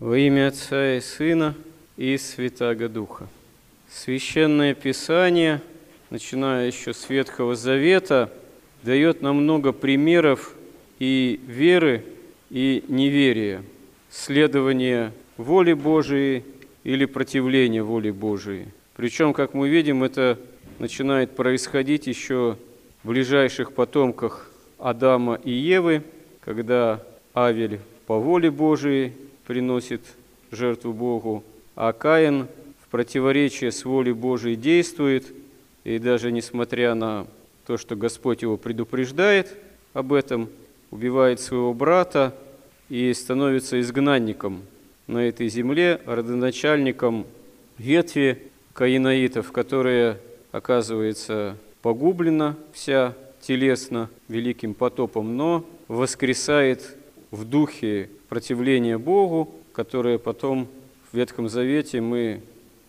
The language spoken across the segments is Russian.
Во имя Отца и Сына и Святаго Духа. Священное Писание, начиная еще с Ветхого Завета, дает нам много примеров и веры, и неверия, следования воли Божией или противления воли Божией. Причем, как мы видим, это начинает происходить еще в ближайших потомках Адама и Евы, когда Авель по воле Божией приносит жертву Богу, а Каин в противоречие с волей Божией действует, и даже несмотря на то, что Господь его предупреждает об этом, убивает своего брата и становится изгнанником на этой земле, родоначальником ветви каинаитов, которая, оказывается, погублена вся телесно великим потопом, но воскресает в духе противления Богу, которое потом в Ветхом Завете мы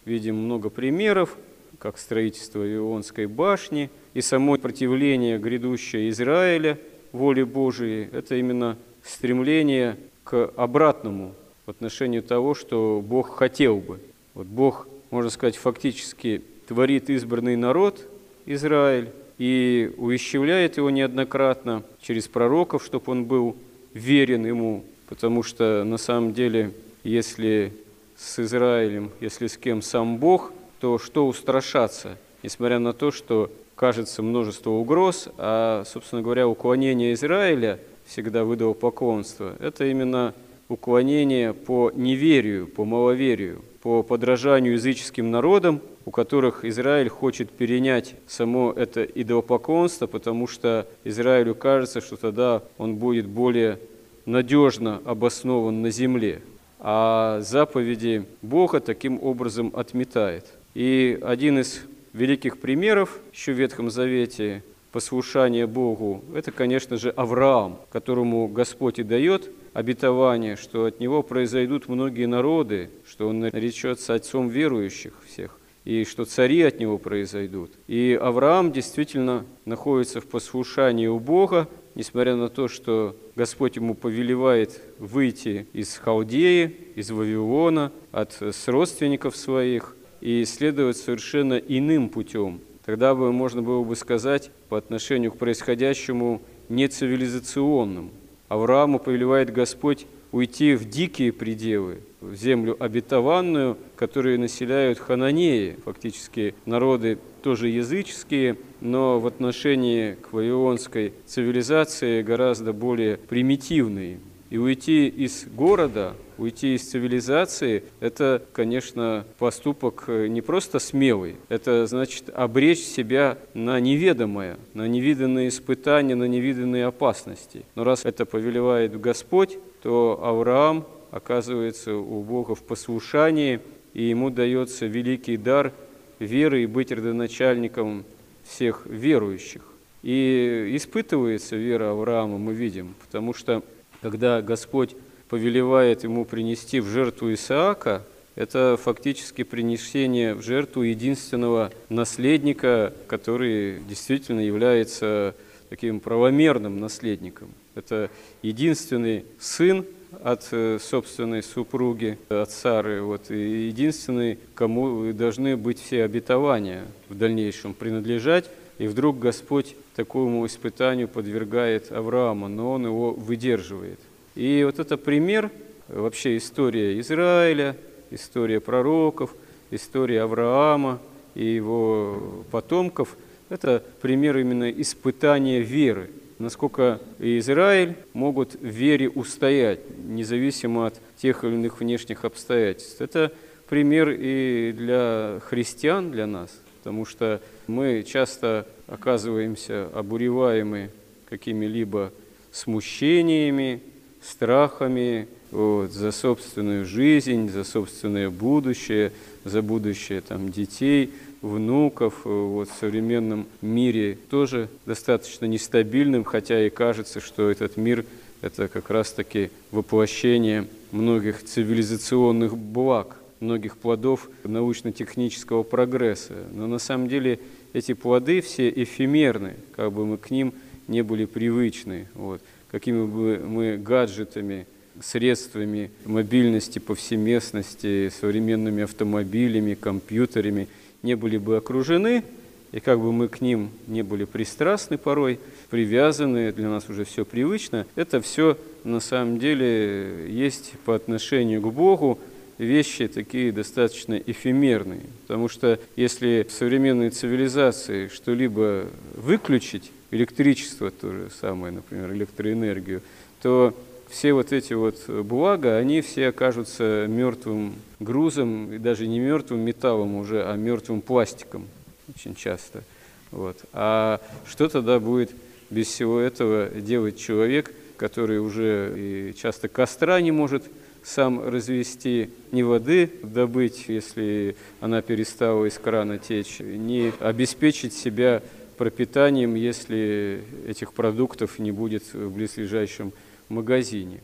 видим много примеров, как строительство Вавилонской башни и само противление грядущее Израиля воле Божией. Это именно стремление к обратному в отношении того, что Бог хотел бы. Вот Бог, можно сказать, фактически творит избранный народ Израиль и увещевляет его неоднократно через пророков, чтобы он был верен ему, потому что на самом деле, если с Израилем, если с кем сам Бог, то что устрашаться, несмотря на то, что кажется множество угроз, а, собственно говоря, уклонение Израиля всегда выдал поклонство, это именно уклонение по неверию, по маловерию, по подражанию языческим народам, у которых Израиль хочет перенять само это идолопоклонство, потому что Израилю кажется, что тогда он будет более надежно обоснован на земле, а заповеди Бога таким образом отметает. И один из великих примеров еще в Ветхом Завете послушания Богу, это, конечно же, Авраам, которому Господь и дает обетование, что от него произойдут многие народы, что он наречется отцом верующих всех, и что цари от него произойдут. И Авраам действительно находится в послушании у Бога, несмотря на то, что Господь ему повелевает выйти из Халдеи, из Вавилона, от родственников своих и следовать совершенно иным путем. Тогда бы можно было бы сказать по отношению к происходящему нецивилизационным. Аврааму повелевает Господь уйти в дикие пределы, в землю обетованную, которую населяют хананеи, фактически народы тоже языческие, но в отношении к вавилонской цивилизации гораздо более примитивные. И уйти из города, уйти из цивилизации, это, конечно, поступок э, не просто смелый, это значит обречь себя на неведомое, на невиданные испытания, на невиданные опасности. Но раз это повелевает Господь, то Авраам оказывается у Бога в послушании, и ему дается великий дар веры и быть родоначальником всех верующих. И испытывается вера Авраама, мы видим, потому что когда Господь повелевает ему принести в жертву Исаака, это фактически принесение в жертву единственного наследника, который действительно является таким правомерным наследником. Это единственный сын от э, собственной супруги, от Сары, вот, и единственный, кому должны быть все обетования в дальнейшем принадлежать. И вдруг Господь такому испытанию подвергает Авраама, но он его выдерживает. И вот это пример, вообще история Израиля, история пророков, история Авраама и его потомков, это пример именно испытания веры. Насколько Израиль могут в вере устоять, независимо от тех или иных внешних обстоятельств. Это пример и для христиан, для нас, потому что мы часто оказываемся обуреваемы какими-либо смущениями, страхами вот, за собственную жизнь, за собственное будущее, за будущее там, детей, внуков. Вот, в современном мире тоже достаточно нестабильным, хотя и кажется, что этот мир – это как раз-таки воплощение многих цивилизационных благ, многих плодов научно-технического прогресса. Но на самом деле эти плоды все эфемерны, как бы мы к ним не были привычны. Вот. Какими бы мы гаджетами средствами мобильности, повсеместности, современными автомобилями, компьютерами не были бы окружены, и как бы мы к ним не были пристрастны порой, привязаны, для нас уже все привычно, это все на самом деле есть по отношению к Богу вещи такие достаточно эфемерные. Потому что если в современной цивилизации что-либо выключить, электричество то же самое, например, электроэнергию, то все вот эти вот блага, они все окажутся мертвым грузом, и даже не мертвым металлом уже, а мертвым пластиком очень часто. Вот. А что тогда будет без всего этого делать человек, который уже и часто костра не может сам развести, ни воды добыть, если она перестала из крана течь, ни обеспечить себя пропитанием, если этих продуктов не будет в близлежащем магазине.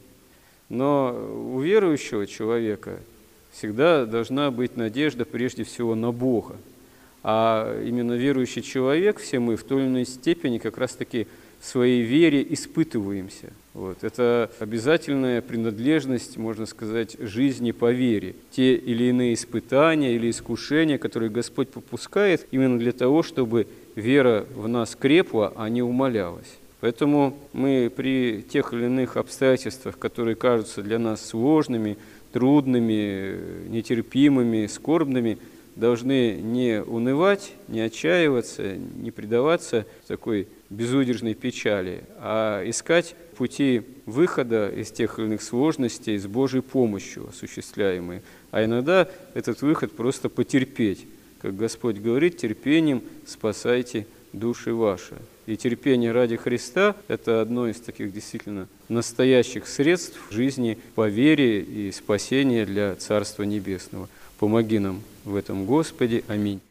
Но у верующего человека всегда должна быть надежда прежде всего на Бога. А именно верующий человек, все мы в той или иной степени как раз-таки в своей вере испытываемся. Вот. Это обязательная принадлежность, можно сказать, жизни по вере. Те или иные испытания или искушения, которые Господь попускает, именно для того, чтобы вера в нас крепла, а не умолялась. Поэтому мы при тех или иных обстоятельствах, которые кажутся для нас сложными, трудными, нетерпимыми, скорбными, должны не унывать, не отчаиваться, не предаваться такой безудержной печали, а искать пути выхода из тех или иных сложностей с Божьей помощью осуществляемые. А иногда этот выход просто потерпеть. Как Господь говорит, терпением спасайте души ваши. И терпение ради Христа – это одно из таких действительно настоящих средств жизни по вере и спасения для Царства Небесного. Помоги нам в этом, Господи. Аминь.